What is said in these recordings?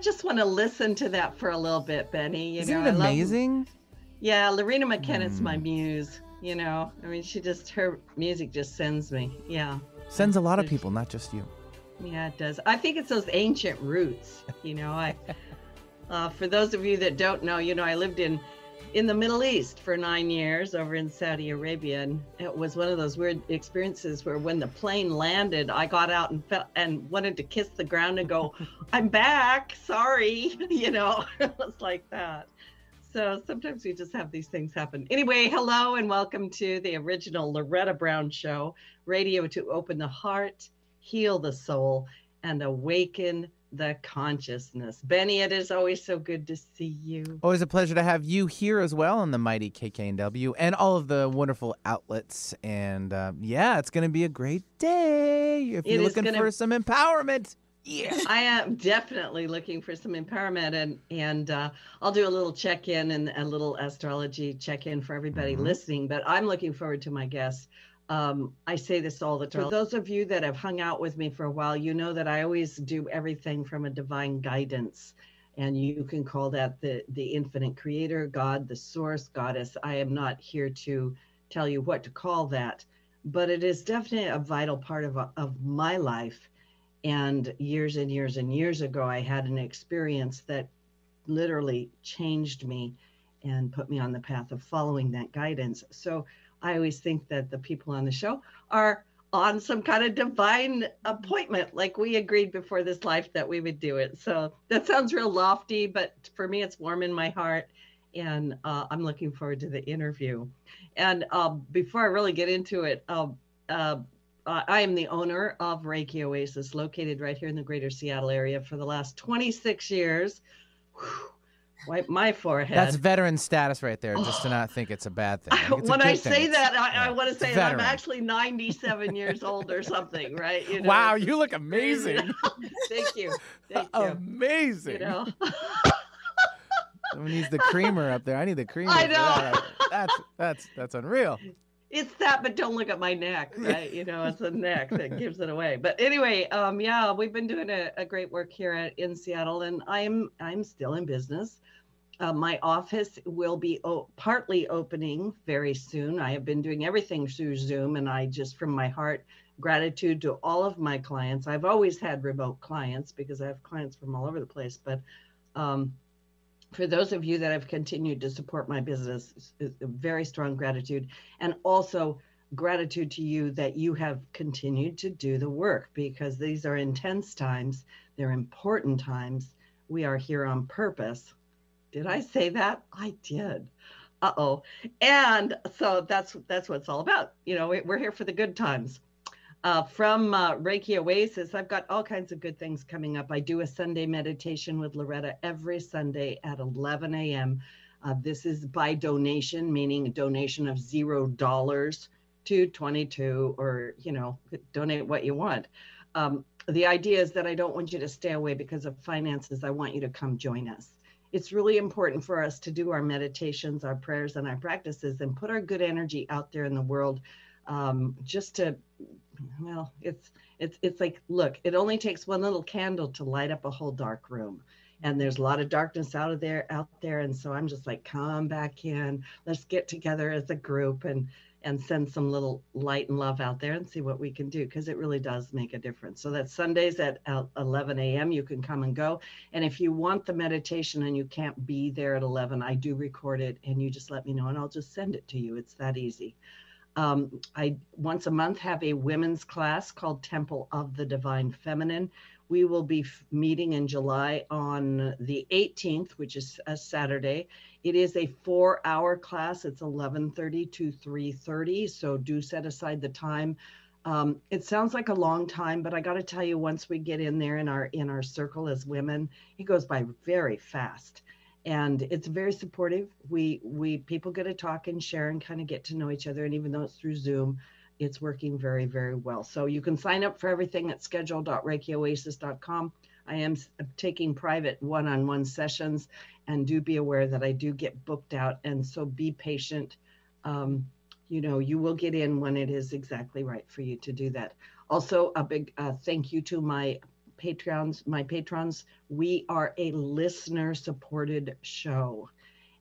just want to listen to that for a little bit, Benny. You Isn't know, it I love- amazing? yeah, Loreena McKennitt's my Mm. muse. You know, I mean, she just her music just sends me. Yeah, Sends a lot of people, not just you. yeah, it does. I think it's those ancient roots. You know, I. Uh, for those of you that don't know, you know, I lived in in the Middle East for nine years over in Saudi Arabia, and it was one of those weird experiences where when the plane landed, I got out and felt and wanted to kiss the ground and go, "I'm back, sorry," you know, it was like that. So sometimes we just have these things happen. Anyway, hello and welcome to the original Loretta Brown Show, radio to open the heart, heal the soul, and awaken the consciousness. Benny, it is always so good to see you. Always a pleasure to have you here as well on the mighty KKNW and all of the wonderful outlets. And uh, yeah, it's going to be a great day if It you're looking gonna- for some empowerment. Yeah. I am definitely looking for some empowerment, and and uh, I'll do a little check in and a little astrology check in for everybody Mhm. listening. But I'm looking forward to my guests. Um, I say this all the time. For those of you that have hung out with me for a while, you know that I always do everything from a divine guidance, and you can call that the the infinite creator, God, the source, goddess. I am not here to tell you what to call that, but it is definitely a vital part of of my life and years and years and years ago, I had an experience that literally changed me and put me on the path of following that guidance. So I always think that the people on the show are on some kind of divine appointment, like we agreed before this life that we would do it. So that sounds real lofty, but for me, it's warm in my heart. And uh, I'm looking forward to the interview. And uh, before I really get into it, um, uh, I am the owner of Reiki Oasis, located right here in the greater Seattle area for the last 26 years. Whew, wipe my forehead. That's veteran status right there, just to not think it's a bad thing. it's when I thing. say It's- that, I, I want to say that I'm actually 97 years old or something, right? You know, Wow, you look amazing. Thank you. Thank you. amazing. You know, Someone needs the creamer up there. I need the creamer. I for that. know. That's that's that's unreal. it's that, but don't look at my neck, right? You know, it's the neck that gives it away. But anyway, um, yeah, we've been doing a, a great work here at, in Seattle, and I'm I'm still in business. Uh, my office will be o- partly opening very soon. I have been doing everything through Zoom, and I just, from my heart, gratitude to all of my clients. I've always had remote clients because I have clients from all over the place. But um, for those of you that have continued to support my business, very strong gratitude, and also gratitude to you that you have continued to do the work because these are intense times. They're important times. We are here on purpose. Did I say that? I did. Uh oh. And so that's that's what it's all about. You know, we- we're here for the good times. Uh, from uh, Reiki Oasis, I've got all kinds of good things coming up. I do a Sunday meditation with Loretta every Sunday at 11 a.m. Uh, this is by donation, meaning a donation of zero dollars to 22, or you know, donate what you want. Um, the idea is that I don't want you to stay away because of finances. I want you to come join us it's really important for us to do our meditations, our prayers, and our practices and put our good energy out there in the world um, just to, well, it's, it's, it's like, look, it only takes one little candle to light up a whole dark room. And there's a lot of darkness out of there, out there. And so I'm just like, come back in. Let's get together as a group and and send some little light and love out there and see what we can do because it really does make a difference. So that's Sundays at uh, 11 a.m. You can come and go. And if you want the meditation and you can't be there at 11, I do record it and you just let me know and I'll just send it to you. It's that easy. Um, I once a month have a women's class called Temple of the Divine Feminine. We will be f- meeting in July on the 18th, which is a Saturday. It is a four-hour class. It's 11:30 to 3:30. So do set aside the time. Um, it sounds like a long time, but I got to tell you, once we get in there in our in our circle as women, it goes by very fast, and it's very supportive. We we people get to talk and share and kind of get to know each other, and even though it's through Zoom, it's working very very well. So you can sign up for everything at schedule.reikioasis.com. I am taking private one-on-one sessions, and do be aware that I do get booked out, and so be patient. Um, you know, you will get in when it is exactly right for you to do that. Also, a big uh, thank you to my Patreons, my patrons, we are a listener supported show.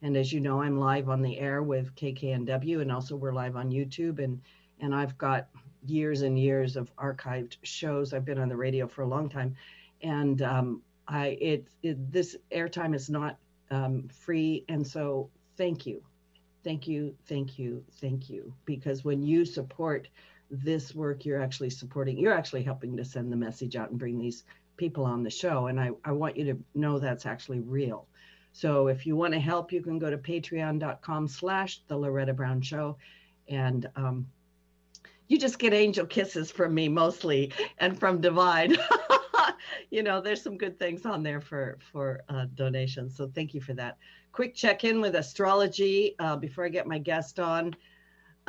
And as you know, I'm live on the air with KKNW and also we're live on YouTube and and I've got years and years of archived shows. I've been on the radio for a long time. And um, I it, it this airtime is not um, free. And so thank you. Thank you, thank you, thank you. Because when you support this work you're actually supporting you're actually helping to send the message out and bring these people on the show. And I, I want you to know that's actually real. So if you want to help you can go to patreon.com slash the loretta brown show. And um, you just get angel kisses from me mostly and from divine you know there's some good things on there for for uh, donations so thank you for that quick check-in with astrology uh, before i get my guest on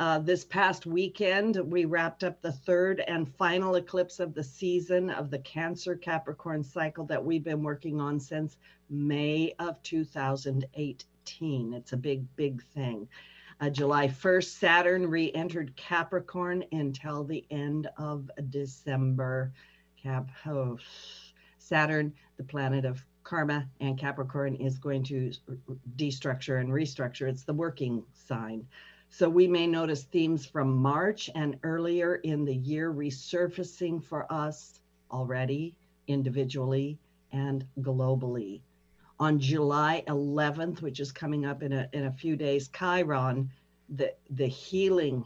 uh, this past weekend, we wrapped up the third and final eclipse of the season of the Cancer Capricorn cycle that we've been working on since May of 2018. It's a big, big thing. Uh, July 1st, Saturn re entered Capricorn until the end of December. Oh, Saturn, the planet of karma, and Capricorn is going to destructure and restructure. It's the working sign. So we may notice themes from March and earlier in the year resurfacing for us already, individually and globally. On July 11th, which is coming up in a, in a few days, Chiron, the, the healing,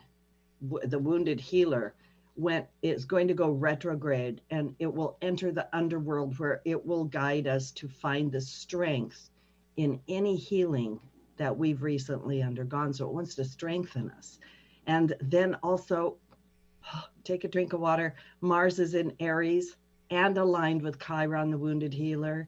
the wounded healer, went is going to go retrograde and it will enter the underworld where it will guide us to find the strength in any healing that we've recently undergone. So it wants to strengthen us. And then also take a drink of water. Mars is in Aries and aligned with Chiron, the wounded healer.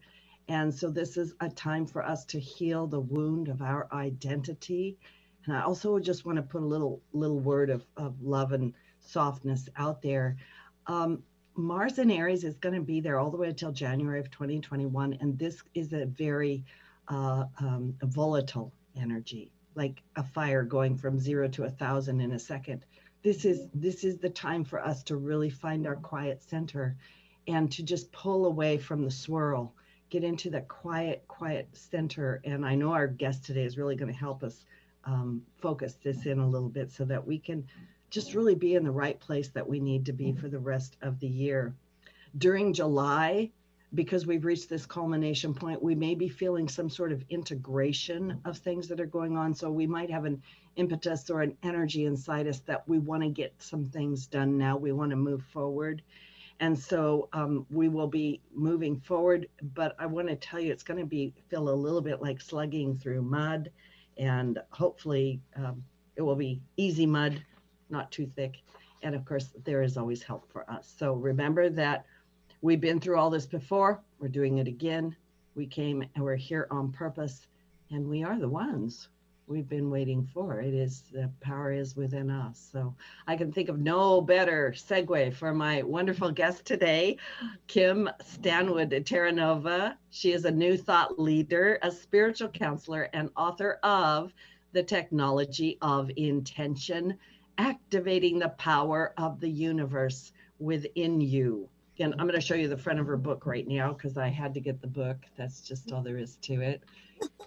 And so this is a time for us to heal the wound of our identity. And I also just want to put a little little word of, of love and softness out there. Um, Mars in Aries is going to be there all the way until January of 2021. And this is a very uh, um, volatile energy, like a fire going from zero to a thousand in a second. This is this is the time for us to really find our quiet center and to just pull away from the swirl, get into that quiet, quiet center. And I know our guest today is really going to help us um, focus this in a little bit so that we can just really be in the right place that we need to be for the rest of the year. During July, because we've reached this culmination point, we may be feeling some sort of integration of things that are going on. So we might have an impetus or an energy inside us that we want to get some things done now. We want to move forward. And so um, we will be moving forward. But I want to tell you, it's going to be feel a little bit like slugging through mud. And hopefully um, it will be easy mud, not too thick. And of course, there is always help for us. So remember that We've been through all this before. We're doing it again. We came and we're here on purpose, and we are the ones we've been waiting for. It is the power is within us. So I can think of no better segue for my wonderful guest today, Kim Stanwood Terranova. She is a new thought leader, a spiritual counselor, and author of The Technology of Intention, Activating the Power of the Universe Within You and I'm going to show you the front of her book right now because I had to get the book. That's just all there is to it.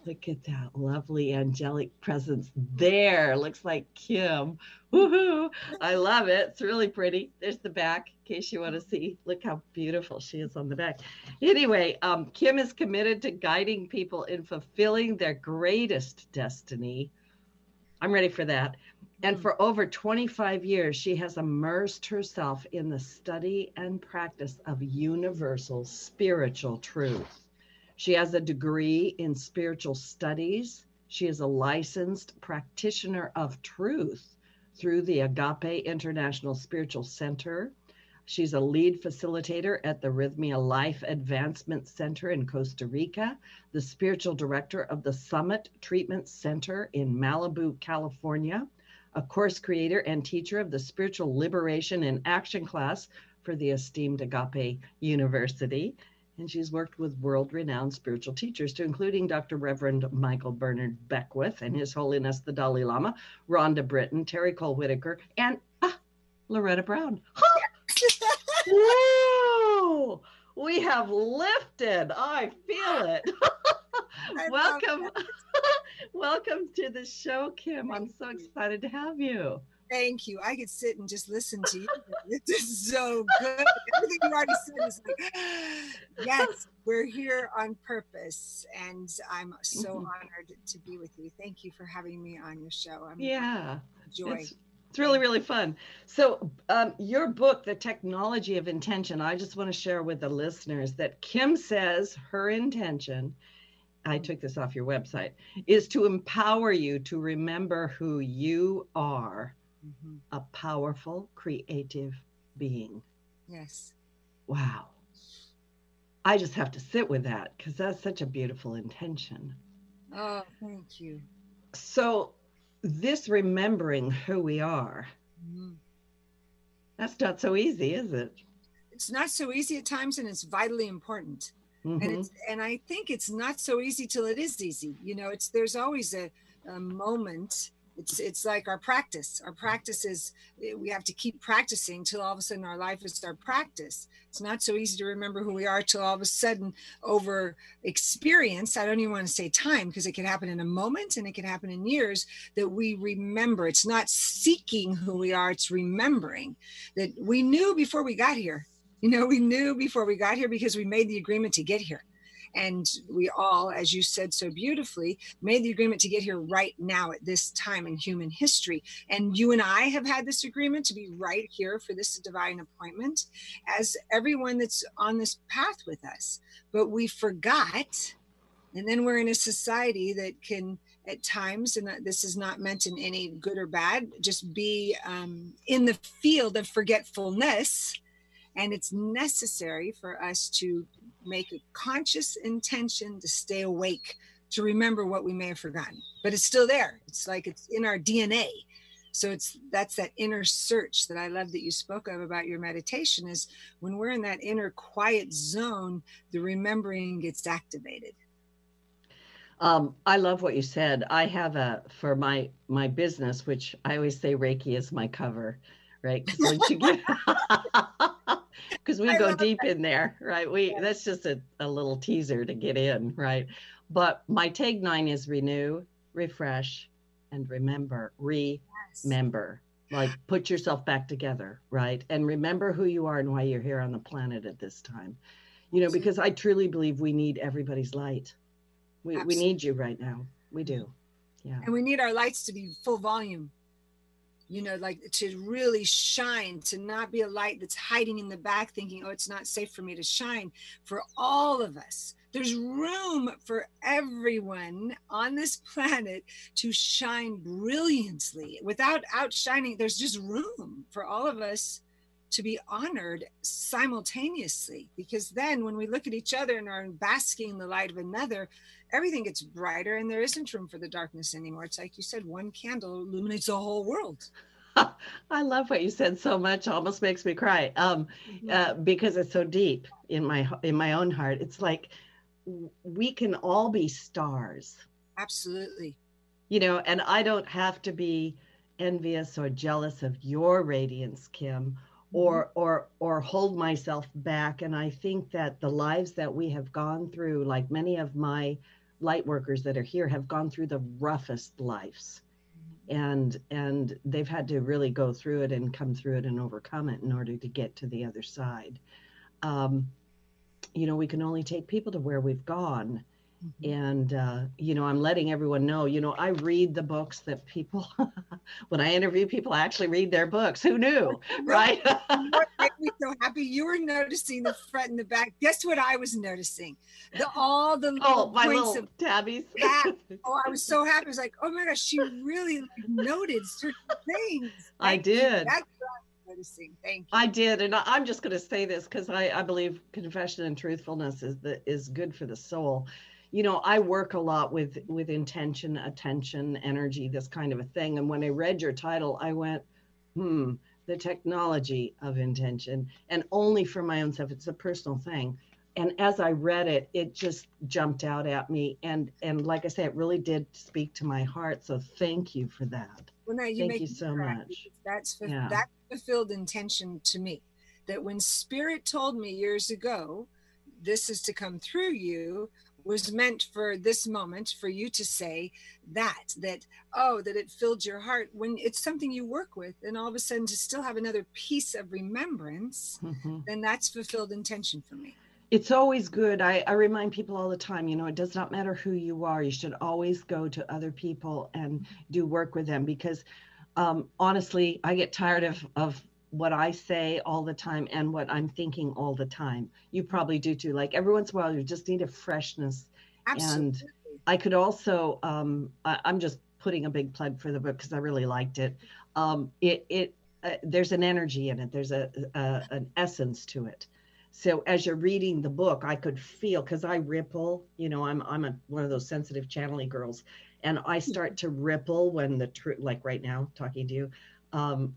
Look at that lovely angelic presence there. Looks like Kim. Woohoo! I love it. It's really pretty. There's the back in case you want to see. Look how beautiful she is on the back. Anyway, um, Kim is committed to guiding people in fulfilling their greatest destiny. I'm ready for that and mm. for over 25 years, she has immersed herself in the study and practice of universal spiritual truth. She has a degree in spiritual studies. She is a licensed practitioner of truth through the Agape International Spiritual Center. She's a lead facilitator at the Rythmia Life Advancement Center in Costa Rica, the spiritual director of the Summit Treatment Center in Malibu, California, a course creator and teacher of the Spiritual Liberation and Action class for the esteemed Agape University. And she's worked with world renowned spiritual teachers, to including Dr. Reverend Michael Bernard Beckwith and His Holiness the Dalai Lama, Rhonda Britten, Terry Cole Whittaker, and ah, Loretta Brown. Whoa! we have lifted. I feel it. welcome. Welcome to the show, Kim. I'm so excited to have you. Thank you. I could sit and just listen to you. This is so good. Everything you already said is like, yes, we're here on purpose. And I'm so mm-hmm. honored to be with you. Thank you for having me on your show. I'm yeah. Joy. It's, it's really, really fun. So, um, your book, The Technology of Intention, I just want to share with the listeners that Kim says her intention I took this off your website, is to empower you to remember who you are mm-hmm. a powerful, creative being. Yes. Wow. I just have to sit with that because that's such a beautiful intention. Oh, thank you. So, this remembering who we are, mm-hmm. that's not so easy, is it? It's not so easy at times, and it's vitally important. Mm-hmm. And it's and I think it's not so easy till it is easy. You know, it's there's always a, a moment it's it's like our practice our practice is eh, we have to keep practicing till all of a sudden our life is our practice it's not so easy to remember who we are till all of a sudden over experience i don't even want to say time because it can happen in a moment and it can happen in years that we remember it's not seeking who we are it's remembering that we knew before we got here you know we knew before we got here because we made the agreement to get here and we all, as you said so beautifully, made the agreement to get here right now at this time in human history. And you and I have had this agreement to be right here for this divine appointment, as everyone that's on this path with us. But we forgot. And then we're in a society that can, at times, and this is not meant in any good or bad, just be um, in the field of forgetfulness. And it's necessary for us to make a conscious intention to stay awake, to remember what we may have forgotten. But it's still there. It's like it's in our DNA. So it's that's that inner search that I love that you spoke of about your meditation is when we're in that inner quiet zone, the remembering gets activated. Um, I love what you said. I have a for my my business, which I always say Reiki is my cover, right? Because once you get because we go deep that. in there, right? We yeah. that's just a, a little teaser to get in, right? But my tagline is renew, refresh, and remember. Remember. Yes. Like put yourself back together, right? And remember who you are and why you're here on the planet at this time. You know, because I truly believe we need everybody's light. We we need you right now. We do. Yeah. And we need our lights to be full volume you know, like to really shine, to not be a light that's hiding in the back thinking, oh, it's not safe for me to shine. For all of us, there's room for everyone on this planet to shine brilliantly without outshining. There's just room for all of us to be honored simultaneously because then when we look at each other and are basking in the light of another everything gets brighter and there isn't room for the darkness anymore it's like you said one candle illuminates the whole world I love what you said so much. Almost makes me cry. Um, uh, because it's so deep in my in my own heart. It's like we can all be stars. Absolutely. You know, and I don't have to be envious or jealous of your radiance, Kim, or mm-hmm. or or hold myself back and i think that the lives that we have gone through like many of my light workers that are here have gone through the roughest lives mm-hmm. and and they've had to really go through it and come through it and overcome it in order to get to the other side um, you know we can only take people to where we've gone Mm-hmm. And, uh, you know, I'm letting everyone know, you know, I read the books that people, when I interview people, I actually read their books. Who knew? right. make me so happy. You were noticing the front and the back. Guess what I was noticing? The all the oh, my little of tabbies. Oh, I was so happy. I was like, oh my gosh, she really like, noted certain things. I did. That's noticing. Thank you. I did, and I'm just going to say this because I, I believe confession and truthfulness is the, is good for the soul you know i work a lot with with intention attention energy this kind of a thing. And when i read your title i went hmm the technology of intention and only for my own self. It's a personal thing. And as i read it it just jumped out at me. And and like i say it really did speak to my heart. So thank you for that. Well, no, you thank you so much. that's yeah. that fulfilled intention to me. That when spirit told me years ago this is to come through you was meant for this moment for you to say that that oh that it filled your heart when it's something you work with and all of a sudden to still have another piece of remembrance mm-hmm. then that's fulfilled intention for me it's always good I, I remind people all the time you know it does not matter who you are you should always go to other people and do work with them because um, honestly i get tired of of what I say all the time and what I'm thinking all the time. You probably do too. Like every once in a while, you just need a freshness. Absolutely. And I could also, um, I, am just putting a big plug for the book because I really liked it. Um, it, it, uh, there's an energy in it. There's a, a, an essence to it. So as you're reading the book, I could feel because I ripple. You know, I'm I'm a, one of those sensitive channeling girls, and I start to ripple when the truth, like right now, talking to you. Um,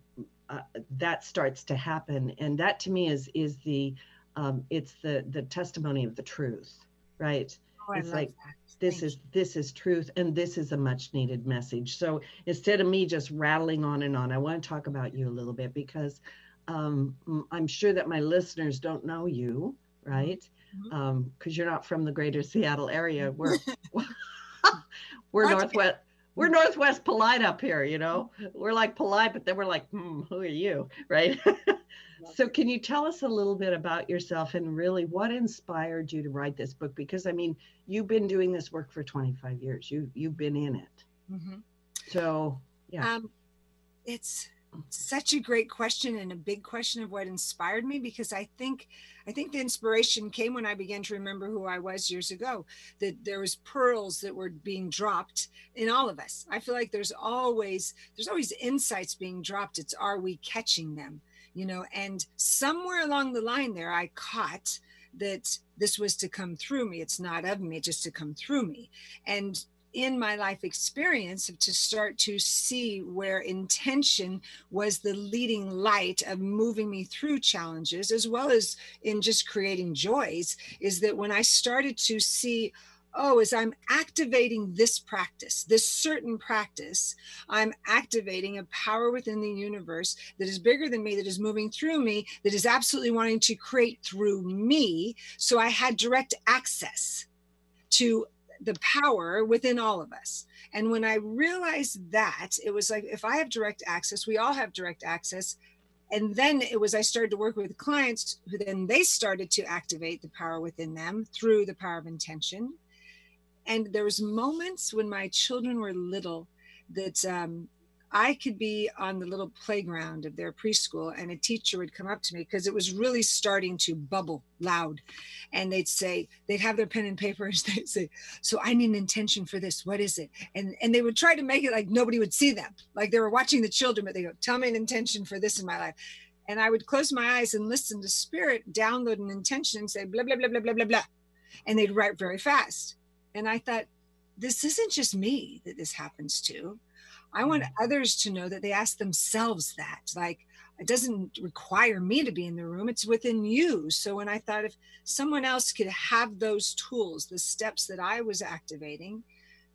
uh, that starts to happen and that to me is is the um, it's the the testimony of the truth right oh, it's like that. this Thank is you. this is truth and this is a much needed message so instead of me just rattling on and on i want to talk about you a little bit because um, i'm sure that my listeners don't know you right because mm-hmm. um, you're not from the greater seattle area we're we're northwest we're Northwest polite up here, you know. We're like polite, but then we're like, hmm, who are you, right? so, can you tell us a little bit about yourself and really what inspired you to write this book? Because I mean, you've been doing this work for 25 years. You you've been in it. Mm-hmm. So, yeah. Um, it's such a great question and a big question of what inspired me because I think I think the inspiration came when I began to remember who I was years ago that there was pearls that were being dropped in all of us. I feel like there's always there's always insights being dropped. It's are we catching them? You know, and somewhere along the line there I caught that this was to come through me. It's not of me, it's just to come through me. And in my life experience to start to see where intention was the leading light of moving me through challenges as well as in just creating joys is that when i started to see oh, as I'm activating this practice, this certain practice, I'm activating a power within the universe that is bigger than me, that is moving through me, that is absolutely wanting to create through me. So I had direct access to the power within all of us. And when I realized that, it was like if I have direct access, we all have direct access. And then it was I started to work with clients who then they started to activate the power within them through the power of intention. And there was moments when my children were little that um, I could be on the little playground of their preschool and a teacher would come up to me because it was really starting to bubble loud. And they'd say, they'd have their pen and paper and they'd say, So I need an intention for this. What is it? And and they would try to make it like nobody would see them. Like they were watching the children, but they go, Tell me an intention for this in my life. And I would close my eyes and listen to spirit download an intention and say blah blah blah blah blah blah blah. And they'd write very fast. And I thought, this isn't just me that this happens to I want mm-hmm. others to know that they ask themselves that. Like, it doesn't require me to be in the room, it's within you. So, when I thought if someone else could have those tools, the steps that I was activating,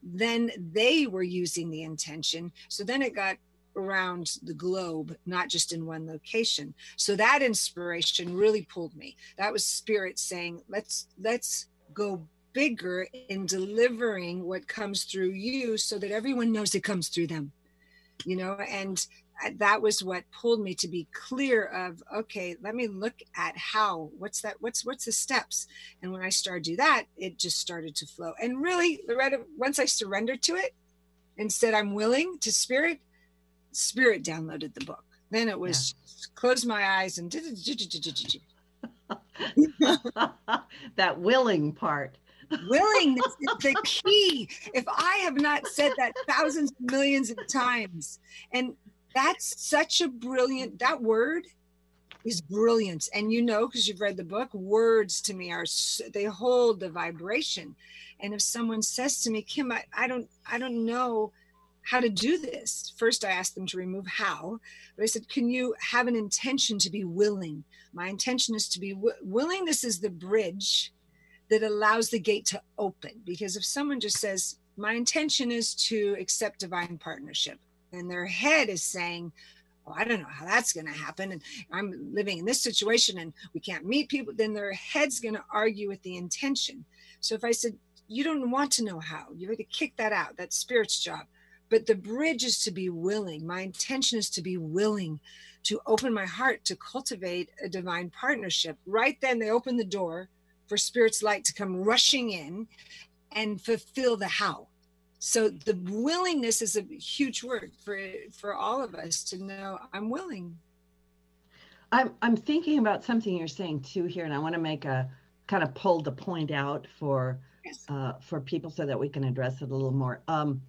then they were using the intention. So then it got around the globe, not just in one location. So that inspiration really pulled me. That was spirit saying, let's let's go bigger in delivering what comes through you so that everyone knows it comes through them you know? And uh, that was what pulled me to be clear of okay let me look at how what's that what's what's the steps? And when i started to do that it just started to flow. And really loretta once i surrendered to it instead i'm willing to spirit spirit downloaded the book. Then it was yeah. close my eyes and that willing part willingness is the key. If I have not said that thousands, millions of times, and that's such a brilliant, that word is brilliant. And you know, because you've read the book, words to me are, they hold the vibration. And if someone says to me, Kim, I, I don't, I don't know how to do this. First, I asked them to remove how, but I said, Can you have an intention to be willing? My intention is to be w- willing. This is the bridge that allows the gate to open. Because if someone just says, My intention is to accept divine partnership, and their head is saying, well, I don't know how that's going to happen. And I'm living in this situation and we can't meet people. Then their head's going to argue with the intention. So if I said, you don't want to know how, you have to kick that out. That's spirit's job. But the bridge is to be willing. My intention is to be willing to open my heart to cultivate a divine partnership. Right then, they open the door for spirit's light to come rushing in and fulfill the how. So the willingness is a huge word for for all of us to know i'm willing. I'm i'm thinking about something you're saying too here and i want to make a kind of pull the point out for yes. uh, for people so that we can address it a little more. Um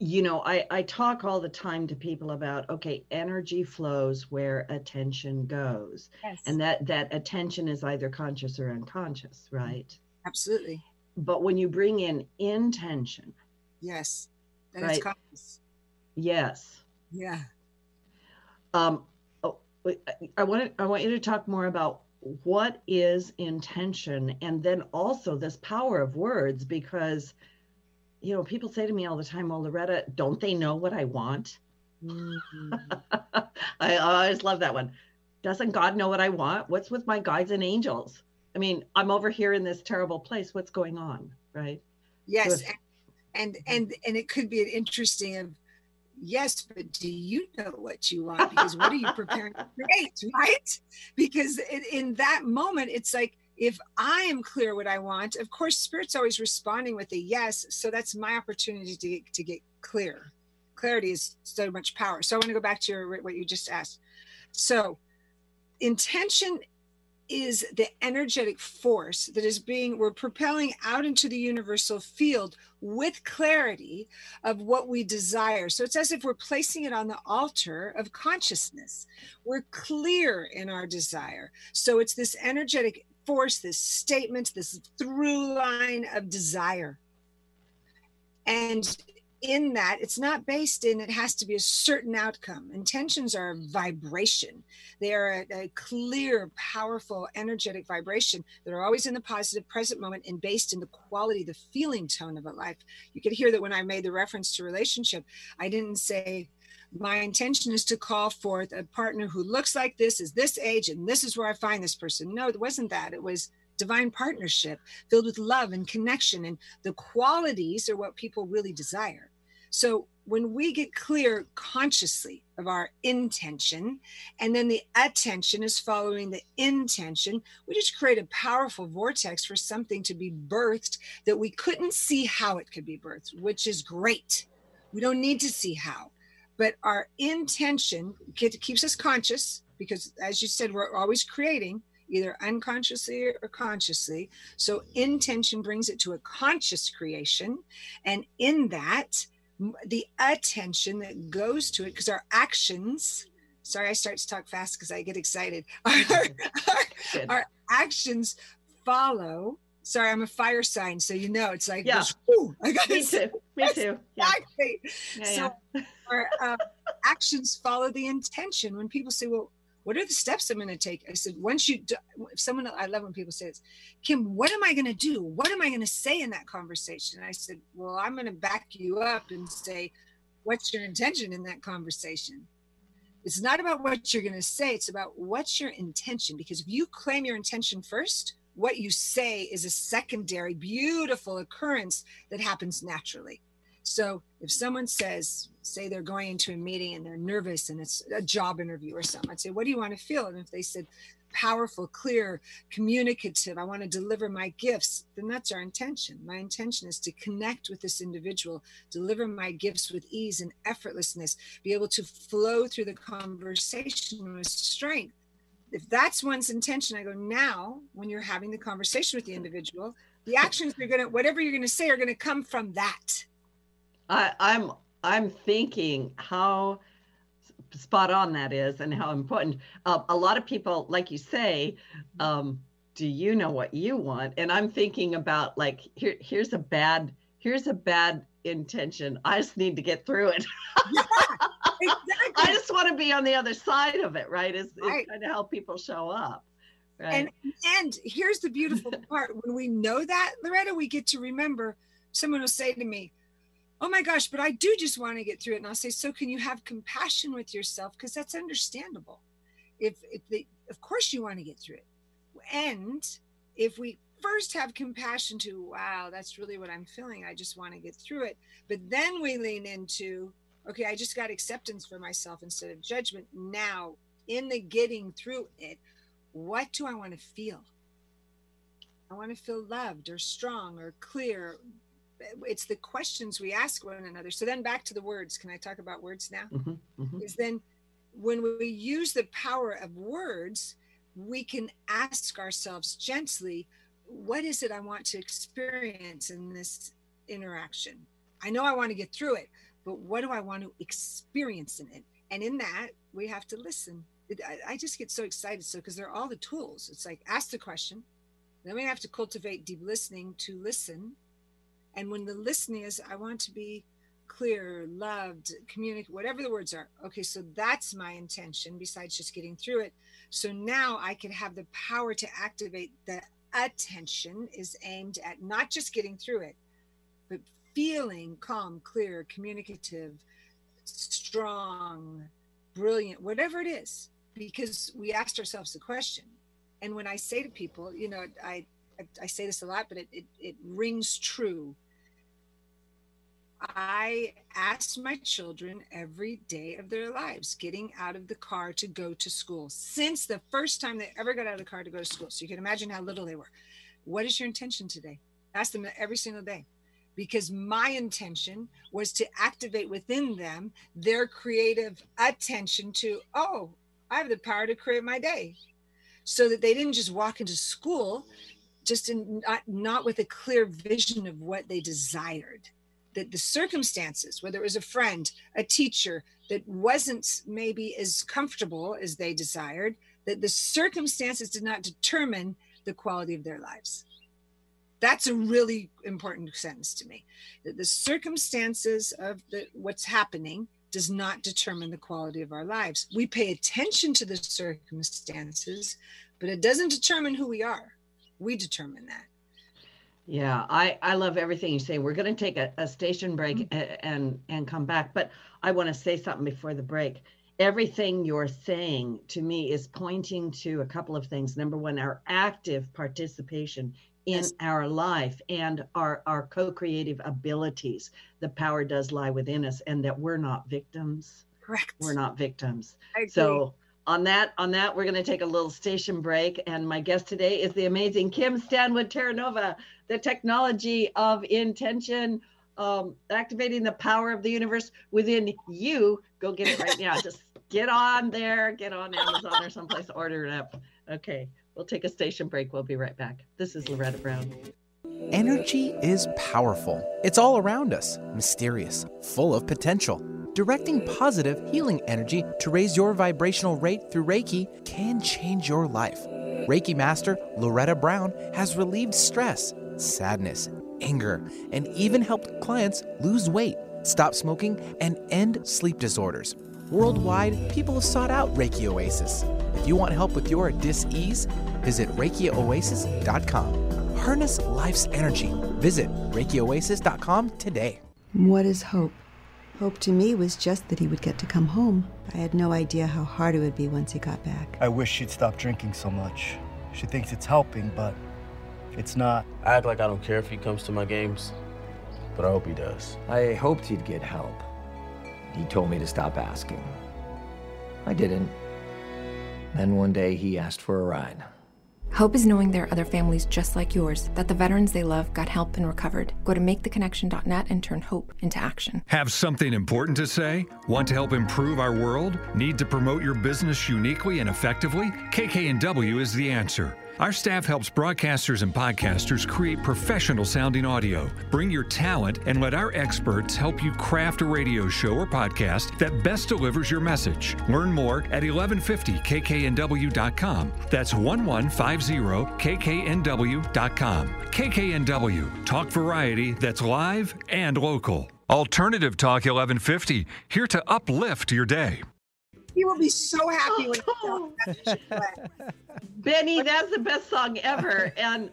you know i i talk all the time to people about okay energy flows where attention goes. Yes. and that that attention is either conscious or unconscious right? Absolutely. But when you bring in intention. Yes then right? it's conscious. Yes. Yeah. Um oh, i want to i want you to talk more about what is intention and then also this power of words because you know people say to me all the time well loretta don't they know what i want mm-hmm. I, always love that one doesn't god know what i want what's with my guides and angels I mean, I'm over here in this terrible place. What's going on? Right. Yes. So if, and, and, and it could be an interesting of, yes, but do you know what you want? Because what are you preparing to create? Right. Because in that moment, it's like, if I am clear what I want, of course, spirit's always responding with a yes. So that's my opportunity to get, to get clear. Clarity is so much power. So I want to go back to your, what you just asked. So intention is the energetic force that is being we're propelling out into the universal field with clarity of what we desire so it's as if we're placing it on the altar of consciousness we're clear in our desire so it's this energetic force this statement this through line of desire. And in that it's not based in it has to be a certain outcome. Intentions are a vibration. They are a, a, clear powerful energetic vibration that are always in the positive present moment and based in the quality the feeling tone of a life. You could hear that when i made the reference to relationship i didn't say my intention is to call forth a partner who looks like this is this age and this is where i find this person no it wasn't that it was divine partnership filled with love and connection. And the qualities are what people really desire. So when we get clear consciously of our intention, and then the attention is following the intention, we just create a powerful vortex for something to be birthed that we couldn't see how it could be birthed, which is great. We don't need to see how, but our intention keeps us conscious because, as you said, we're always creating either unconsciously or consciously. So intention brings it to a conscious creation. And in that, the attention that goes to it, because our actions, sorry, I start to talk fast because I get excited. Our, our, our, actions follow. Sorry, I'm a fire sign, so you know it's like, yeah. I got Me too. Me too. Exactly. Yeah, so yeah. Our uh, actions follow the intention. When people say, "Well, what are the steps I'm going to take? I said, once you, do, if someone, I love when people say this, Kim, what am I going to do? What am I going to say in that conversation? I said, well, I'm going to back you up and say, what's your intention in that conversation? It's not about what you're going to say. It's about what's your intention. Because if you claim your intention first, what you say is a secondary, beautiful occurrence that happens naturally. So if someone says, say they're going into a meeting and they're nervous and it's a job interview or something, I'd say, what do you want to feel? And if they said, powerful, clear, communicative, I want to deliver my gifts, then that's our intention. My intention is to connect with this individual, deliver my gifts with ease and effortlessness, be able to flow through the conversation with strength. If that's one's intention, I go, now when you're having the conversation with the individual, the actions you're going to, whatever you're going to say, are going to come from that I, I'm I'm thinking how spot on that is and how important. Uh, a lot of people, like you say, um, do you know what you want? And I'm thinking about like here here's a bad here's a bad intention. I just need to get through it. yeah, exactly. I just want to be on the other side of it, right? Is, right. kind of how people show up. Right? And and here's the beautiful part: when we know that, Loretta, we get to remember. Someone will say to me, oh my gosh, but I do just want to get through it. And I'll say, so can you have compassion with yourself? Because that's understandable. If, if they, of course you want to get through it. And if we first have compassion to, wow, that's really what I'm feeling. I just want to get through it. But then we lean into, okay, I just got acceptance for myself instead of judgment. Now, in the getting through it, what do I want to feel? I want to feel loved or strong or clear. It's the questions we ask one another. So then back to the words. Can I talk about words now? Mm-hmm, mm-hmm. Is then when we use the power of words, we can ask ourselves gently, what is it I want to experience in this interaction? I know I want to get through it, but what do I want to experience in it? And in that, we have to listen. I, I just get so excited. So, because they're all the tools. It's like ask the question, then we have to cultivate deep listening to listen. And when the listening is, I want to be clear, loved, communicate, whatever the words are. Okay, so that's my intention besides just getting through it. So now I can have the power to activate the attention is aimed at not just getting through it, but feeling calm, clear, communicative, strong, brilliant, whatever it is, because we asked ourselves the question. And when I say to people, you know, I I say this a lot, but it, it, it rings true I asked my children every day of their lives getting out of the car to go to school since the first time they ever got out of the car to go to school. So you can imagine how little they were. What is your intention today? Ask them every single day because my intention was to activate within them their creative attention to, oh, I have the power to create my day. So that they didn't just walk into school just in, not, not with a clear vision of what they desired that the circumstances, whether it was a friend, a teacher that wasn't maybe as comfortable as they desired, that the circumstances did not determine the quality of their lives. That's a really important sentence to me. That the circumstances of the, what's happening does not determine the quality of our lives. We pay attention to the circumstances, but it doesn't determine who we are. We determine that. Yeah, I, I love everything you say. We're going to take a, a station break mm-hmm. and and come back, but I want to say something before the break. Everything you're saying to me is pointing to a couple of things. Number one, our active participation in yes. our life and our our co-creative abilities. The power does lie within us, and that we're not victims. Correct. We're not victims. So on that on that we're going to take a little station break and my guest today is the amazing kim stanwood terranova the technology of intention um, activating the power of the universe within you go get it right now. Just get on there get on amazon or someplace order it up. Okay we'll take a station break. We'll be right back. This is loretta brown. Energy is powerful. It's all around us mysterious full of potential. Directing positive, healing energy to raise your vibrational rate through Reiki can change your life. Reiki Master Loretta Brown has relieved stress, sadness, anger, and even helped clients lose weight, stop smoking, and end sleep disorders. Worldwide, people have sought out Reiki Oasis. If you want help with your dis-ease, visit ReikiOasis.com. Harness life's energy. Visit ReikiOasis.com today. What is hope? Hope to me was just that he would get to come home. I had no idea how hard it would be once he got back. I wish she'd stop drinking so much. She thinks it's helping, but it's not. I act like I don't care if he comes to my games, but I hope he does. I hoped he'd get help. He told me to stop asking. I didn't. Then one day he asked for a ride. Hope is knowing there are other families just like yours, that the veterans they love got help and recovered. Go to maketheconnection.net and turn hope into action. Have something important to say? Want to help improve our world? Need to promote your business uniquely and effectively? KKNW is the answer. Our staff helps broadcasters and podcasters create professional sounding audio. Bring your talent and let our experts help you craft a radio show or podcast that best delivers your message. Learn more at 1150kknw.com. That's 1150kknw.com. KKNW, talk variety that's live and local. Alternative Talk 1150, here to uplift your day. He will be so happy when oh. Benny, that's the best song ever. And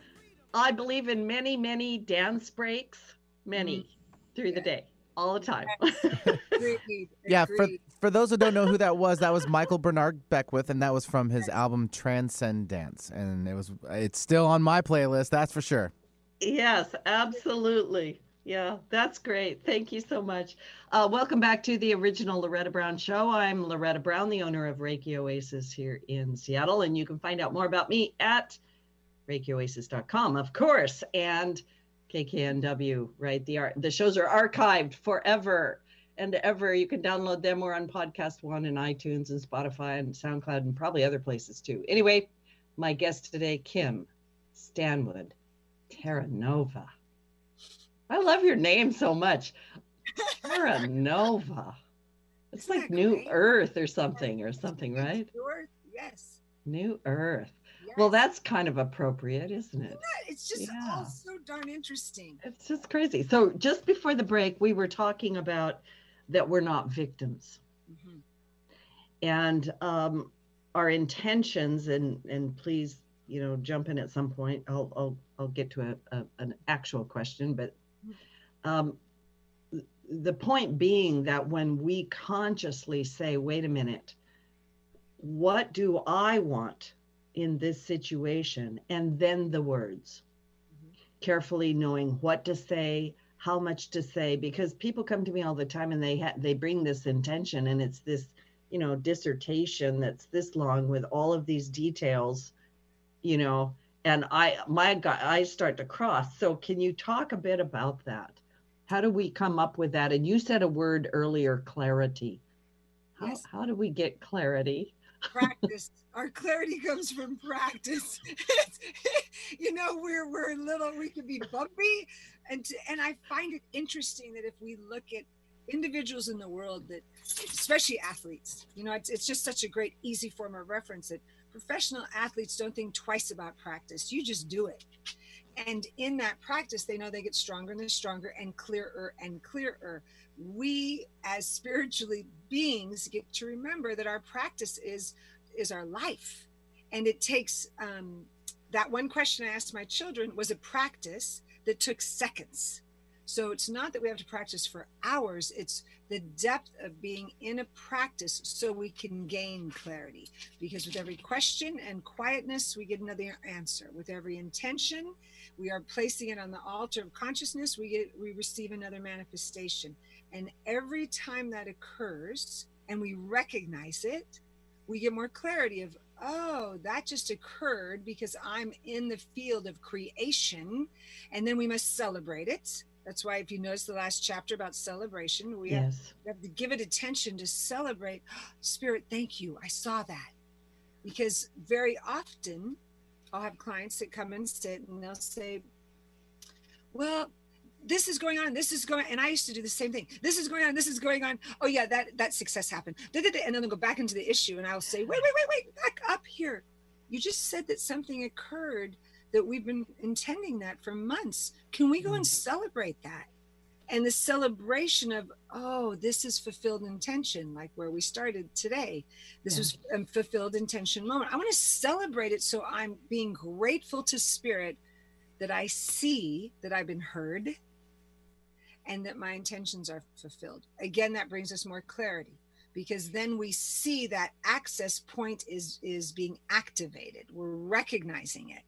I believe in many, many dance breaks, many mm-hmm. through yeah. the day. all the time. Agreed, Yeah, for for those who don't know who that was, that was Michael Bernard Beckwith, and that was from his album Transcendence, and it was it's still on my playlist, that's for sure. Yes, absolutely. Yeah, that's great. Thank you so much. Uh, welcome back to the original Loretta Brown Show. I'm Loretta Brown, the owner of Reiki Oasis here in Seattle, and you can find out more about me at ReikiOasis.com, of course, and KKNW. Right, the art, the shows are archived forever and ever. You can download them or on Podcast One and iTunes and Spotify and SoundCloud and probably other places too. Anyway, my guest today, Kim Stanwood. Terranova. I love your name so much. Terranova. It's Isn't like New great? Earth or something or something, right? Sure, Yes. New Earth. Well, that's kind of appropriate, isn't it? Yeah, it's just Yeah. all so darn interesting. It's just crazy. So, just before the break, we were talking about that we're not victims. Mhm. and um, our intentions and and please you know jump in at some point i'll i'll, I'll get to a, a, an actual question but um, the point being that when we consciously say wait a minute what do i want in this situation? And then the words. Carefully knowing what to say how much to say because people come to me all the time and they ha- they bring this intention and it's this you know dissertation that's this long with all of these details you know and i my i start to cross so can you talk a bit about that how do we come up with that and you said a word earlier clarity how, Yes. how do we get clarity practice. Our clarity comes from practice. you know, we're we're little. We can be bumpy, and to, and I find it interesting that if we look at individuals in the world that, especially athletes, you know, it's it's just such a great easy form of reference that professional athletes don't think twice about practice. You just do it. And in that practice, they know they get stronger and they're stronger and clearer and clearer. We, as spiritually beings, get to remember that our practice is is our life, and it takes um, that one question I asked my children was a practice that took seconds. So it's not that we have to practice for hours, it's the depth of being in a practice so we can gain clarity. Because with every question and quietness, we get another answer. With every intention, we are placing it on the altar of consciousness, we get we receive another manifestation. And every time that occurs and we recognize it, we get more clarity of, oh, that just occurred because I'm in the field of creation. And then we must celebrate it. That's why, if you notice the last chapter about celebration, we, have, we have to give it attention to celebrate. Spirit, thank you. I saw that. Because very often I'll have clients that come and sit and they'll say, well, this is going on this is going and i used to do the same thing this is going on this is going on oh yeah that that success happened and then they'll go back into the issue and i'll say wait wait wait wait back up here you just said that something occurred that we've been intending that for months. Can we go and mm-hmm. celebrate that? And the celebration of oh this is fulfilled intention like where we started today. This Yeah. a fulfilled intention moment. I want to celebrate it so i'm being grateful to spirit that i see that i've been heard and that my intentions are fulfilled. Again that brings us more clarity because then we see that access point is is being activated. We're recognizing it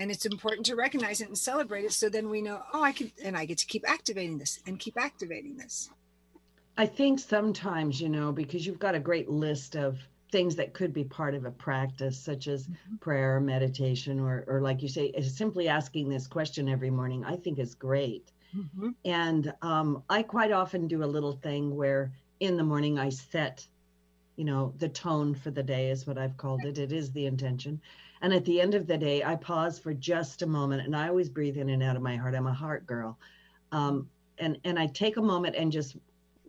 and it's important to recognize it and celebrate it so then we know oh i can and i get to keep activating this and keep activating this I think sometimes, you know, because you've got a great list of things that could be part of a practice, such as mm-hmm. prayer, meditation, or, or like you say, uh, simply asking this question every morning, I think is great. Mm-hmm. And um, I quite often do a little thing where in the morning I set, you know, the tone for the day is what I've called it. It is the intention. And at the end of the day, I pause for just a moment and I always breathe in and out of my heart. I'm a heart girl. Um, and, and I take a moment and just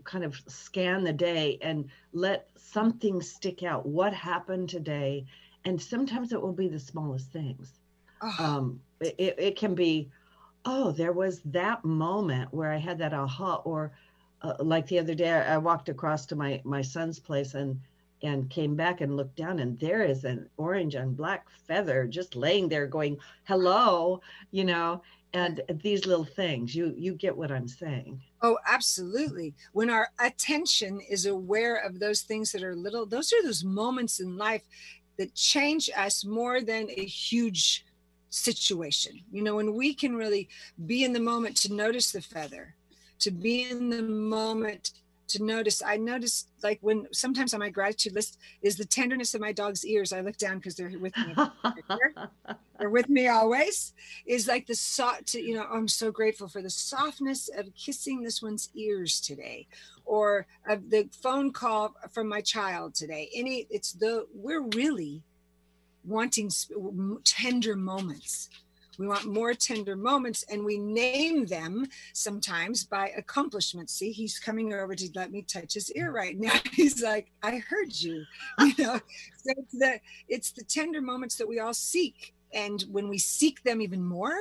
kind of scan the day and let something stick out. What happened today? And sometimes it will be the smallest things. oh, Um, it, it- can be, oh, there was that moment where I had that aha, or uh, like the other day, I, I walked across to my my son's place and and came back and looked down, and there is an orange and black feather just laying there, going, hello, you know. and these little things you you get what i'm saying. Oh absolutely. When our attention is aware of those things that are little those are those moments in life that change us more than a huge situation. You know when we can really be in the moment to notice the feather to be in the moment to notice. I notice like when sometimes on my gratitude list is the tenderness of my dog's ears. I look down because they're with me. they're with me always. Is like the soft, to, you know, I'm so grateful for the softness of kissing this one's ears today, or of the phone call from my child today. Any, it's the we're really wanting tender moments we want more tender moments, and we name them sometimes by accomplishments. See, he's coming over to let me touch his ear right now. He's like, I heard you. You know, so it's the it's the tender moments that we all seek. And when we seek them even more,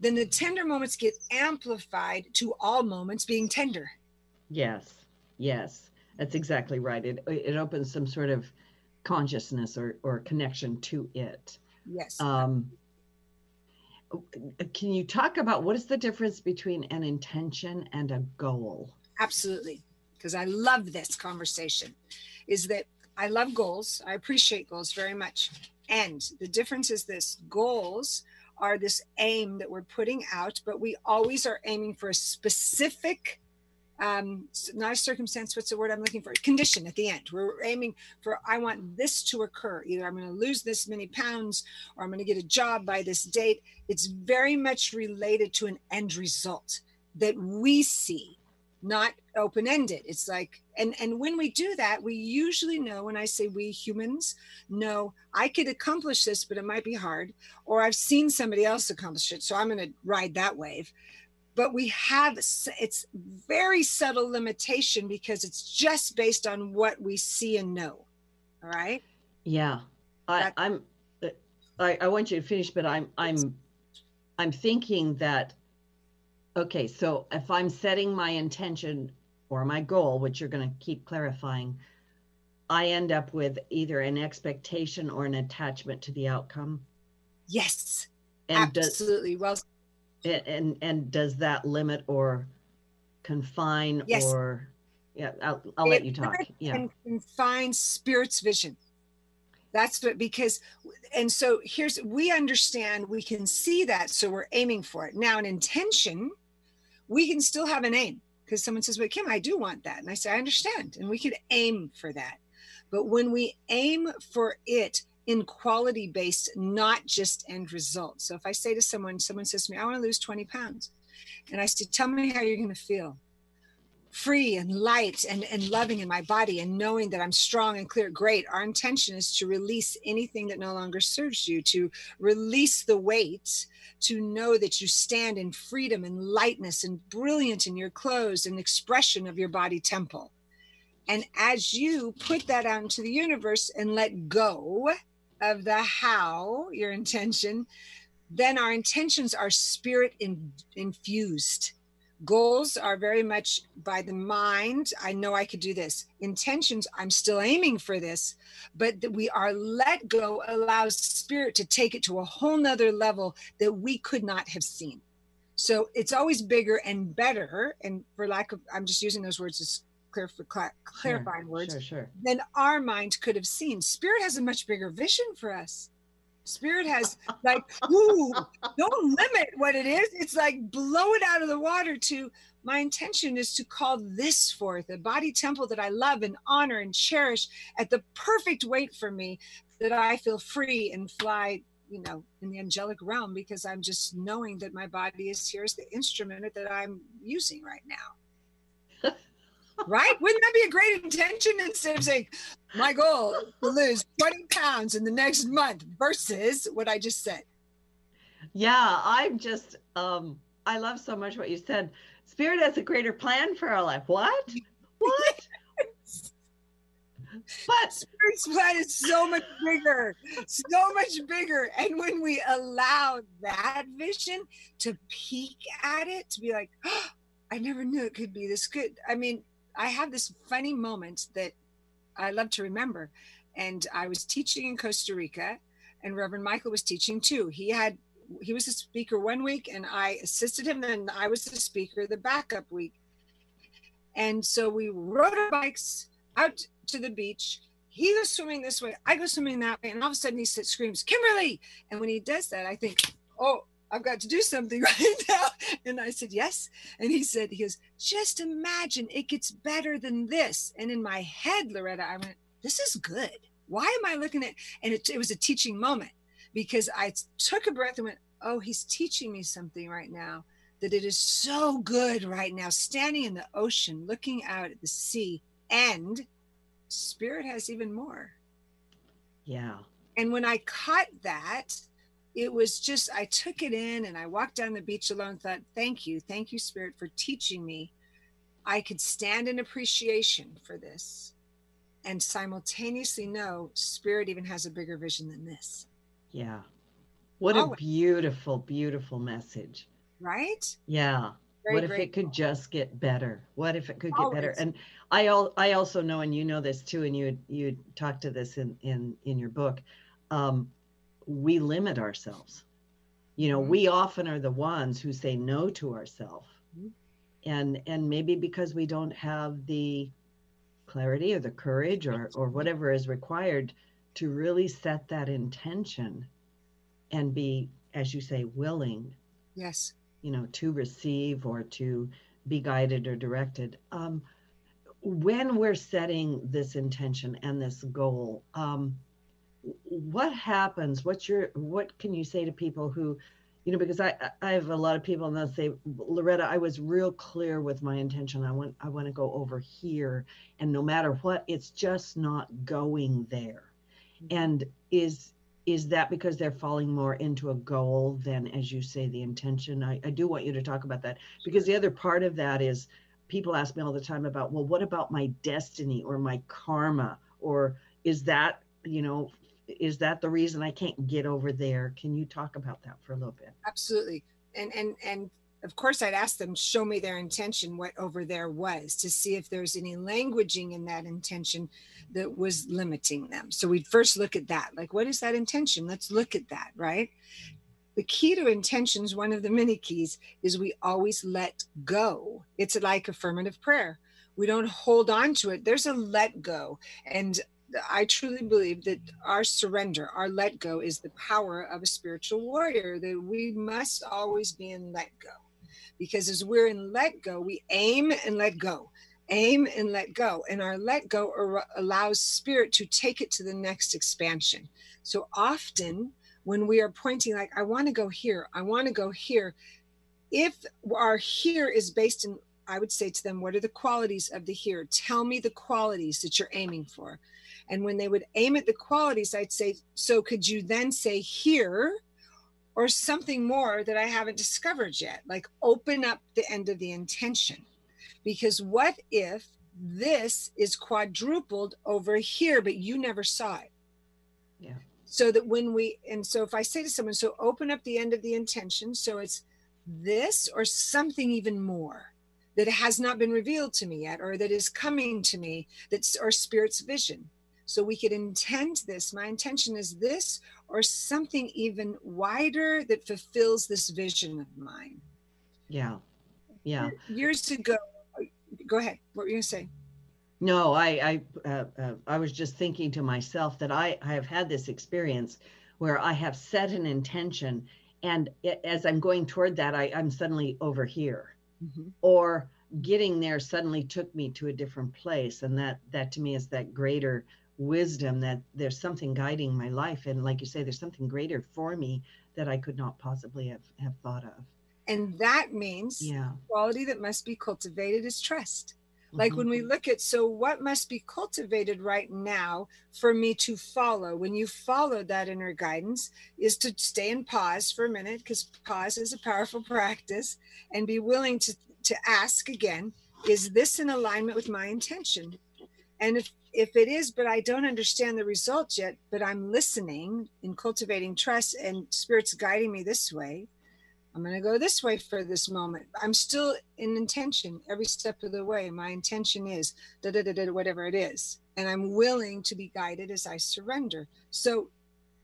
then the tender moments get amplified to all moments being tender. Yes, yes, that's exactly right. It it opens some sort of consciousness or or connection to it. Yes. Um, can you talk about what is the difference between an intention and a goal? Absolutely, because I love this conversation. Is that I love goals. I appreciate goals very much. And the difference is this goals are this aim that we're putting out, but we always are aiming for a specific um, not a circumstance, what's the word I'm looking for? Condition at the end. We're aiming for, I want this to occur. Either I'm going to lose this many pounds or I'm going to get a job by this date. It's very much related to an end result that we see, not open ended. It's like, and, and when we do that, we usually know when I say we humans know I could accomplish this, but it might be hard, or I've seen somebody else accomplish it. So I'm going to ride that wave but we have it's very subtle limitation because it's just based on what we see and know all right? Yeah I, i'm uh, I, I want you to finish but i'm i'm i'm thinking that okay so if i'm setting my intention or my goal which you're going to keep clarifying i end up with either an expectation or an attachment to the outcome? Yes and absolutely. Does, well and and does that limit or confine yes. or yeah i'll, I'll let you talk. yeah. and confine spirit's vision. That's what because and so here's we understand we can see that so we're aiming for it. Now an intention we can still have an aim because someone says well kim i do want that. And i say i understand and we could aim for that. But when we aim for it in quality based, not just end results. So if I say to someone, someone says to me, I want to lose 20 pounds. And I say, tell me how you're going to feel. Free and light and, and loving in my body and knowing that I'm strong and clear. Great. Our intention is to release anything that no longer serves you, to release the weight, to know that you stand in freedom and lightness and brilliant in your clothes and expression of your body temple. And as you put that out into the universe and let go, of the how, your intention, then our intentions are spirit in, infused. Goals are very much by the mind. I know I could do this. Intentions, I'm still aiming for this, but we are let go allows spirit to take it to a whole nother level that we could not have seen. So it's always bigger and better. And for lack of, I'm just using those words for clarifying sure, words sure, sure. than our mind could have seen. Spirit has a much bigger vision for us. Spirit has like, ooh, don't limit what it is. It's like blow it out of the water to my intention is to call this forth a body temple that I love and honor and cherish at the perfect weight for me that I feel free and fly, you know, in the angelic realm because I'm just knowing that my body is here as the instrument that I'm using right now right? Wouldn't that be a great intention instead of saying, my goal to lose 20 pounds in the next month versus what I just said? Yeah, I'm just, um, I love so much what you said. Spirit has a greater plan for our life. What? What? but Spirit's plan is so much bigger, so much bigger. And when we allow that vision to peek at it, to be like, oh, I never knew it could be this good. I mean, I have this funny moment that I love to remember. And I was teaching in Costa Rica, and Reverend Michael was teaching too. He had he was a speaker one week and I assisted him, Then I was the speaker the backup week. And so we rode our bikes out to the beach. He goes swimming this way, I go swimming that way, and all of a sudden he screams, Kimberly. And when he does that, I think, oh, I've got to do something right now. And I said, Yes. And he said, He goes, Just imagine it gets better than this. And in my head, Loretta, I went, This is good. Why am I looking at? And it, it was a teaching moment because I took a breath and went, Oh, he's teaching me something right now that it is so good right now, standing in the ocean, looking out at the sea, and spirit has even more. Yeah. And when I caught that, it was just, I took it in and I walked down the beach alone, thought, thank you, thank you, Spirit, for teaching me. I could stand in appreciation for this and simultaneously know Spirit even has a bigger vision than this. Yeah. What a beautiful, beautiful message. Right? Yeah. Very what if grateful. it could just get better? What if it could get Always. better? And I al- I also know, and you know this too, and you you talked to this in in in your book. Um, we limit ourselves. You know, mm-hmm. we often are the ones who say no to ourselves, mm-hmm. and and maybe because we don't have the clarity or the courage or or whatever is required to really set that intention and be, as you say, willing. Yes. You know, to receive or to be guided or directed. Um, when we're setting this intention and this goal, um, what happens? What's your what can you say to people who, you know, because I I have a lot of people and they'll say, Loretta, I was real clear with my intention. I want I want to go over here, and no matter what, it's just not going there. Mm-hmm. And is is that because they're falling more into a goal than as you say the intention I, I do want you to talk about that because the other part of that is people ask me all the time about well what about my destiny or my karma or is that you know is that the reason i can't get over there can you talk about that for a little bit absolutely and and and of course i'd ask them show me their intention what over there was to see if there's any languaging in that intention that was limiting them. So we'd first look at that. Like, what is that intention? Let's look at that, right? The key to intentions, one of the many keys, is we always let go. It's like affirmative prayer. We don't hold on to it. There's a let go. And I truly believe that our surrender, our let go, is the power of a spiritual warrior, that we must always be in let go. Because as we're in let go, we aim and let go aim and let go. And our let go allows spirit to take it to the next expansion. So often when we are pointing, like, I want to go here, I want to go here, if our here is based in, I would say to them, what are the qualities of the here? Tell me the qualities that you're aiming for. And when they would aim at the qualities, I'd say, so could you then say here? Or something more that I haven't discovered yet, like open up the end of the intention because what if this is quadrupled over here, but you never saw it? Yeah. So that when we, and so if I say to someone, so open up the end of the intention, so it's this or something even more that has not been revealed to me yet, or that is coming to me, that's our spirit's vision. So we could intend this. My intention is this, or something even wider that fulfills this vision of mine. Yeah. Yeah. Years ago, go ahead. What were you going to say? No, I I uh, uh, I was just thinking to myself that I, I have had this experience where I have set an intention, and it, as I'm going toward that, I, I'm suddenly over here, mm-hmm. or getting there suddenly took me to a different place, and that that to me is that greater wisdom that there's something guiding my life, and like you say, there's something greater for me that I could not possibly have have thought of. And that means yeah. quality that must be cultivated is trust. Like mm-hmm. when we look at, so what must be cultivated right now for me to follow? When you follow that inner guidance, is to stay and pause for a minute, because pause is a powerful practice, and be willing to, to ask again, is this in alignment with my intention? And if if it is, but I don't understand the results yet, but I'm listening and cultivating trust and spirits guiding me this way, I'm going to go this way for this moment. I'm still in intention every step of the way. My intention is da da da da whatever it is, and I'm willing to be guided as I surrender. So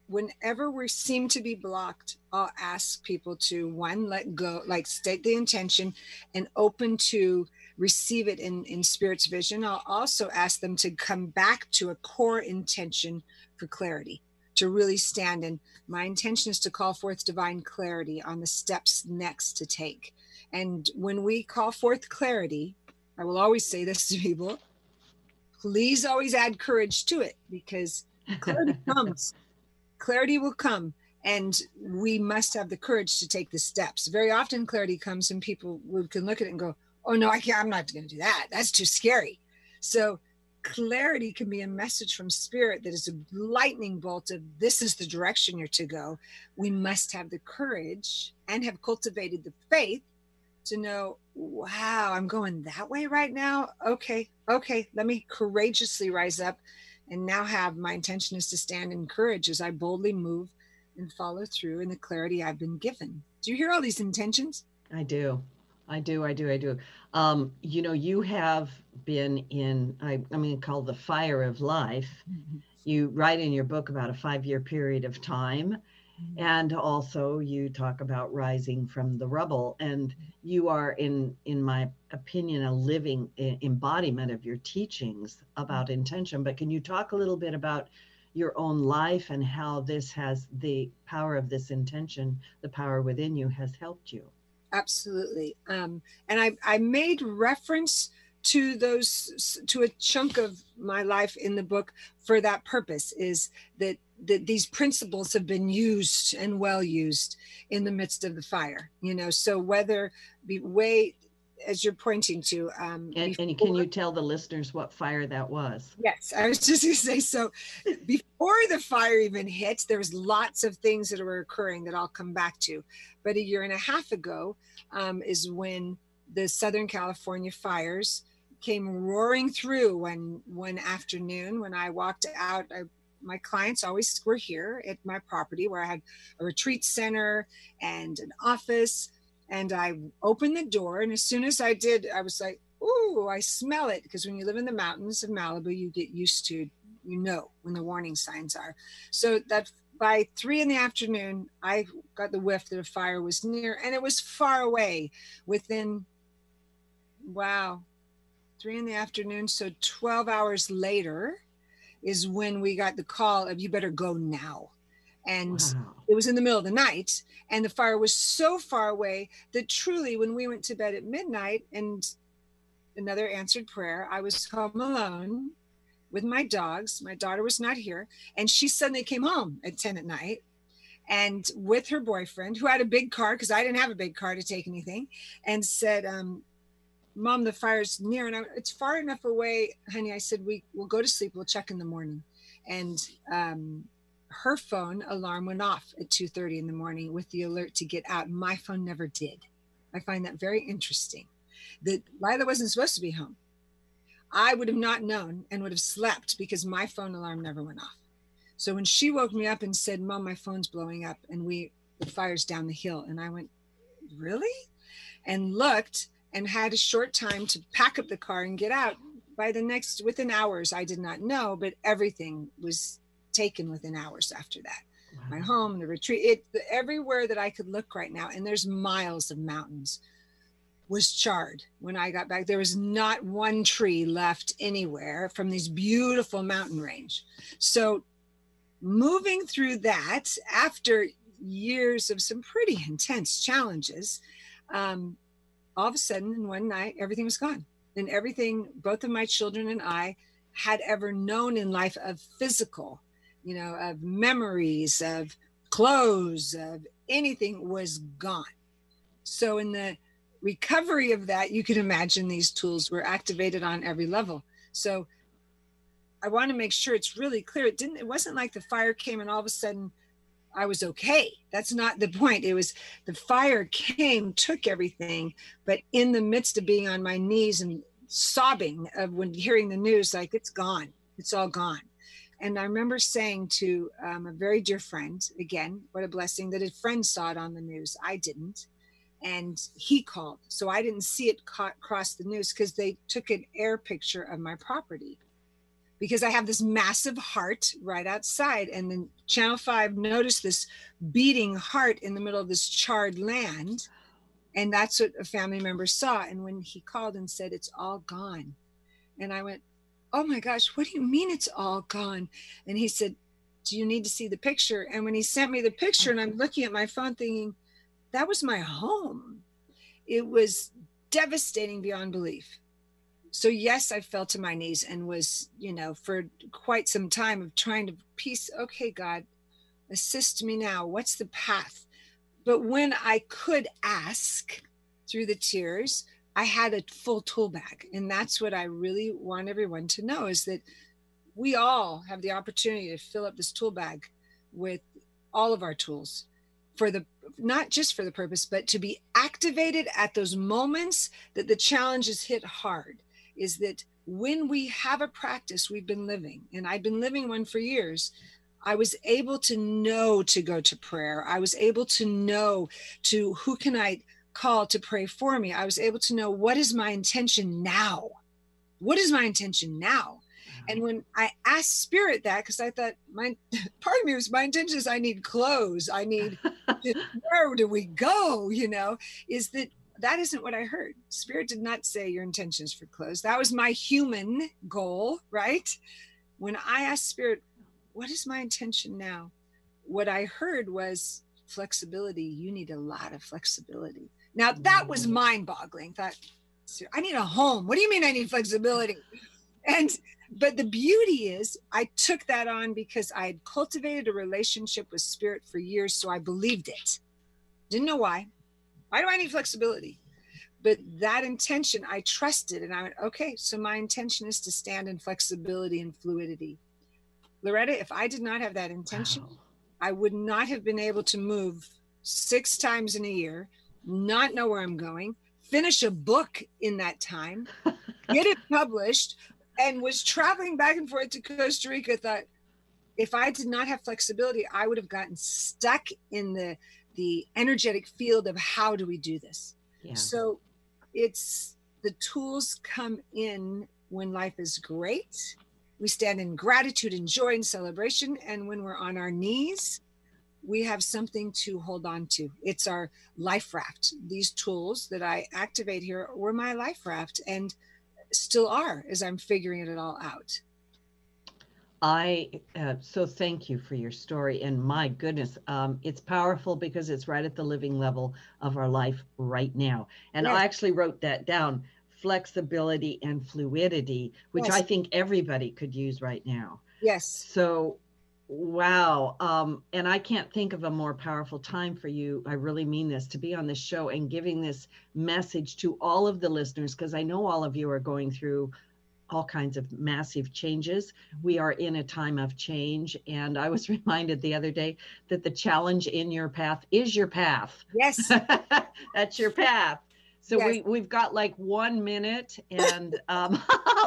whenever we seem to be blocked, I'll ask people to one, let go, like state the intention and open to receive it in, in spirit's vision. I'll also ask them to come back to a core intention for clarity, to really stand in. My intention is to call forth divine clarity on the steps next to take. And when we call forth clarity, I will always say this to people please always add courage to it because clarity comes clarity will come and we must have the courage to take the steps very often clarity comes and people can look at it and go oh no i can't i'm not going to do that that's too scary so clarity can be a message from spirit that is a lightning bolt of this is the direction you're to go we must have the courage and have cultivated the faith to know wow i'm going that way right now okay okay let me courageously rise up and now have my intention is to stand in courage as I boldly move and follow through in the clarity I've been given. Do you hear all these intentions? I do. I do. I do. I do. Um, you know, you have been in, I, I mean, called the fire of life. Mm-hmm. You write in your book about a five year period of time Mm-hmm. and also you talk about rising from the rubble and you are in in my opinion a living embodiment of your teachings about mm-hmm. intention but can you talk a little bit about your own life and how this has the power of this intention the power within you has helped you absolutely. Um, and i i made reference to those to a chunk of my life in the book for that purpose is that that these principles have been used and well used in the midst of the fire you know? So whether be way as you're pointing to um and, before, and can you tell the listeners what fire that was? Yes i was just going to say so before the fire even hit there was lots of things that were occurring that i'll come back to. But a year and a half ago um, is when the southern california fires came roaring through one one afternoon when i walked out. I my clients always were here at my property where I had a retreat center and an office. And I opened the door, and as soon as I did, I was like, "Ooh, I smell it!" Because when you live in the mountains of Malibu, you get used to, you know, when the warning signs are. So that by three in the afternoon, I got the whiff that a fire was near, and it was far away, within, wow, three in the afternoon. So 12 hours later, is when we got the call of you better go now and wow. it was in the middle of the night and the fire was so far away that truly when we went to bed at midnight and another answered prayer i was home alone with my dogs. My daughter was not here and she suddenly came home at 10 at night and with her boyfriend who had a big car because i didn't have a big car to take anything and said um, mom the fire's near and I, it's far enough away honey. I said we will go to sleep. We'll check in the morning. And um, her phone alarm went off at 2.30 in the morning with the alert to get out. My phone never did. I find that very interesting. That lila wasn't supposed to be home. I would have not known and would have slept because my phone alarm never went off. So when she woke me up and said mom my phone's blowing up and we the fire's down the hill and i went really? and looked and had a short time to pack up the car and get out. By the next, within hours, I did not know, but everything was taken within hours after that. Wow. My home, the retreat, it everywhere that I could look right now, and there's miles of mountains, was charred. When I got back, there was not one tree left anywhere from these beautiful mountain range. So, moving through that after years of some pretty intense challenges, um, all of a sudden in one night everything was gone and everything both of my children and i had ever known in life of physical you know of memories of clothes of anything was gone so in the recovery of that you can imagine these tools were activated on every level so i want to make sure it's really clear it didn't it wasn't like the fire came and all of a sudden I was okay. That's not the point. It was the fire came, took everything, but in the midst of being on my knees and sobbing of when hearing the news, like it's gone, it's all gone. And I remember saying to um, a very dear friend, again, what a blessing that a friend saw it on the news. I didn't. And he called. So I didn't see it ca- cross the news because they took an air picture of my property. because I have this massive heart right outside. And then Channel 5 noticed this beating heart in the middle of this charred land. And that's what a family member saw. And when he called and said, It's all gone. And I went, Oh my gosh, what do you mean it's all gone? And he said, Do you need to see the picture? And when he sent me the picture, and I'm looking at my phone thinking, That was my home. It was devastating beyond belief so yes i fell to my knees and was you know for quite some time of trying to piece okay god assist me now what's the path but when i could ask through the tears i had a full tool bag and that's what i really want everyone to know is that we all have the opportunity to fill up this tool bag with all of our tools for the not just for the purpose but to be activated at those moments that the challenges hit hard is that when we have a practice we've been living, and I've been living one for years, I was able to know to go to prayer. I was able to know to who can I call to pray for me. I was able to know what is my intention now? What is my intention now? Mm-hmm. And when I asked spirit that, because I thought my part of me was my intention is I need clothes. I need where do we go? You know, is that that isn't what I heard. Spirit did not say your intentions for clothes. That was my human goal, right? When I asked Spirit, what is my intention now? What I heard was flexibility. You need a lot of flexibility. Now that was mind boggling. That I need a home. What do you mean I need flexibility? And but the beauty is I took that on because I had cultivated a relationship with spirit for years. So I believed it. Didn't know why. Why do I need flexibility? But that intention, I trusted and I went, okay, so my intention is to stand in flexibility and fluidity. Loretta, if I did not have that intention, wow. I would not have been able to move six times in a year, not know where I'm going, finish a book in that time, get it published, and was traveling back and forth to Costa Rica. Thought if I did not have flexibility, I would have gotten stuck in the the energetic field of how do we do this. Yeah. So it's the tools come in when life is great. We stand in gratitude and joy and celebration. And when we're on our knees, we have something to hold on to. It's our life raft. These tools that I activate here were my life raft and still are as I'm figuring it all out. I uh, so thank you for your story. And my goodness, um, it's powerful because it's right at the living level of our life right now. And yes. I actually wrote that down flexibility and fluidity, which yes. I think everybody could use right now. Yes. So, wow. Um, and I can't think of a more powerful time for you. I really mean this to be on this show and giving this message to all of the listeners, because I know all of you are going through all kinds of massive changes. We are in a time of change. And I was reminded the other day that the challenge in your path is your path. Yes. That's your path. So yes. we, we've got like one minute and um,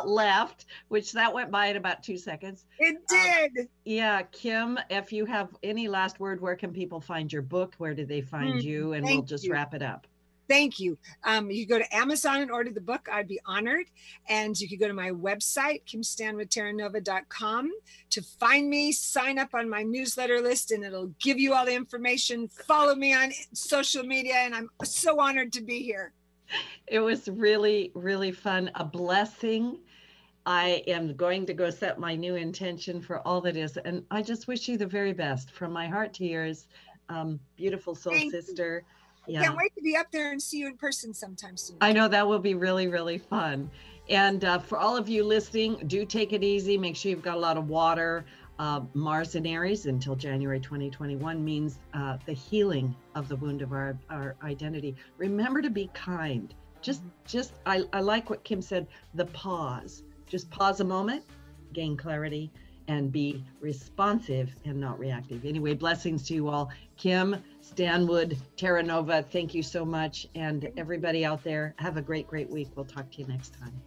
left, which that went by in about two seconds. It um, did. yeah. Kim, if you have any last word, where can people find your book? Where do they find mm, you? And we'll just you. wrap it up thank you. Um, you go to Amazon and order the book. I'd be honored. And you could go to my website, kimstanwoodterranova.com to find me, sign up on my newsletter list, and it'll give you all the information. Follow me on social media. And I'm so honored to be here. It was really, really fun. A blessing. I am going to go set my new intention for all that is. And I just wish you the very best from my heart to yours, um, beautiful soul Thank sister. You yeah. Can't wait to be up there and see you in person sometime soon. I know that will be really, really fun. And uh, for all of you listening, do take it easy. Make sure you've got a lot of water. Uh, Mars and Aries until January 2021 means uh, the healing of the wound of our, our identity. Remember to be kind. Just, just I, I like what Kim said. The pause. Just pause a moment, gain clarity, and be responsive and not reactive. Anyway, blessings to you all. Kim, Stanwood, Terranova, thank you so much. And everybody out there, have a great, great week. We'll talk to you next time.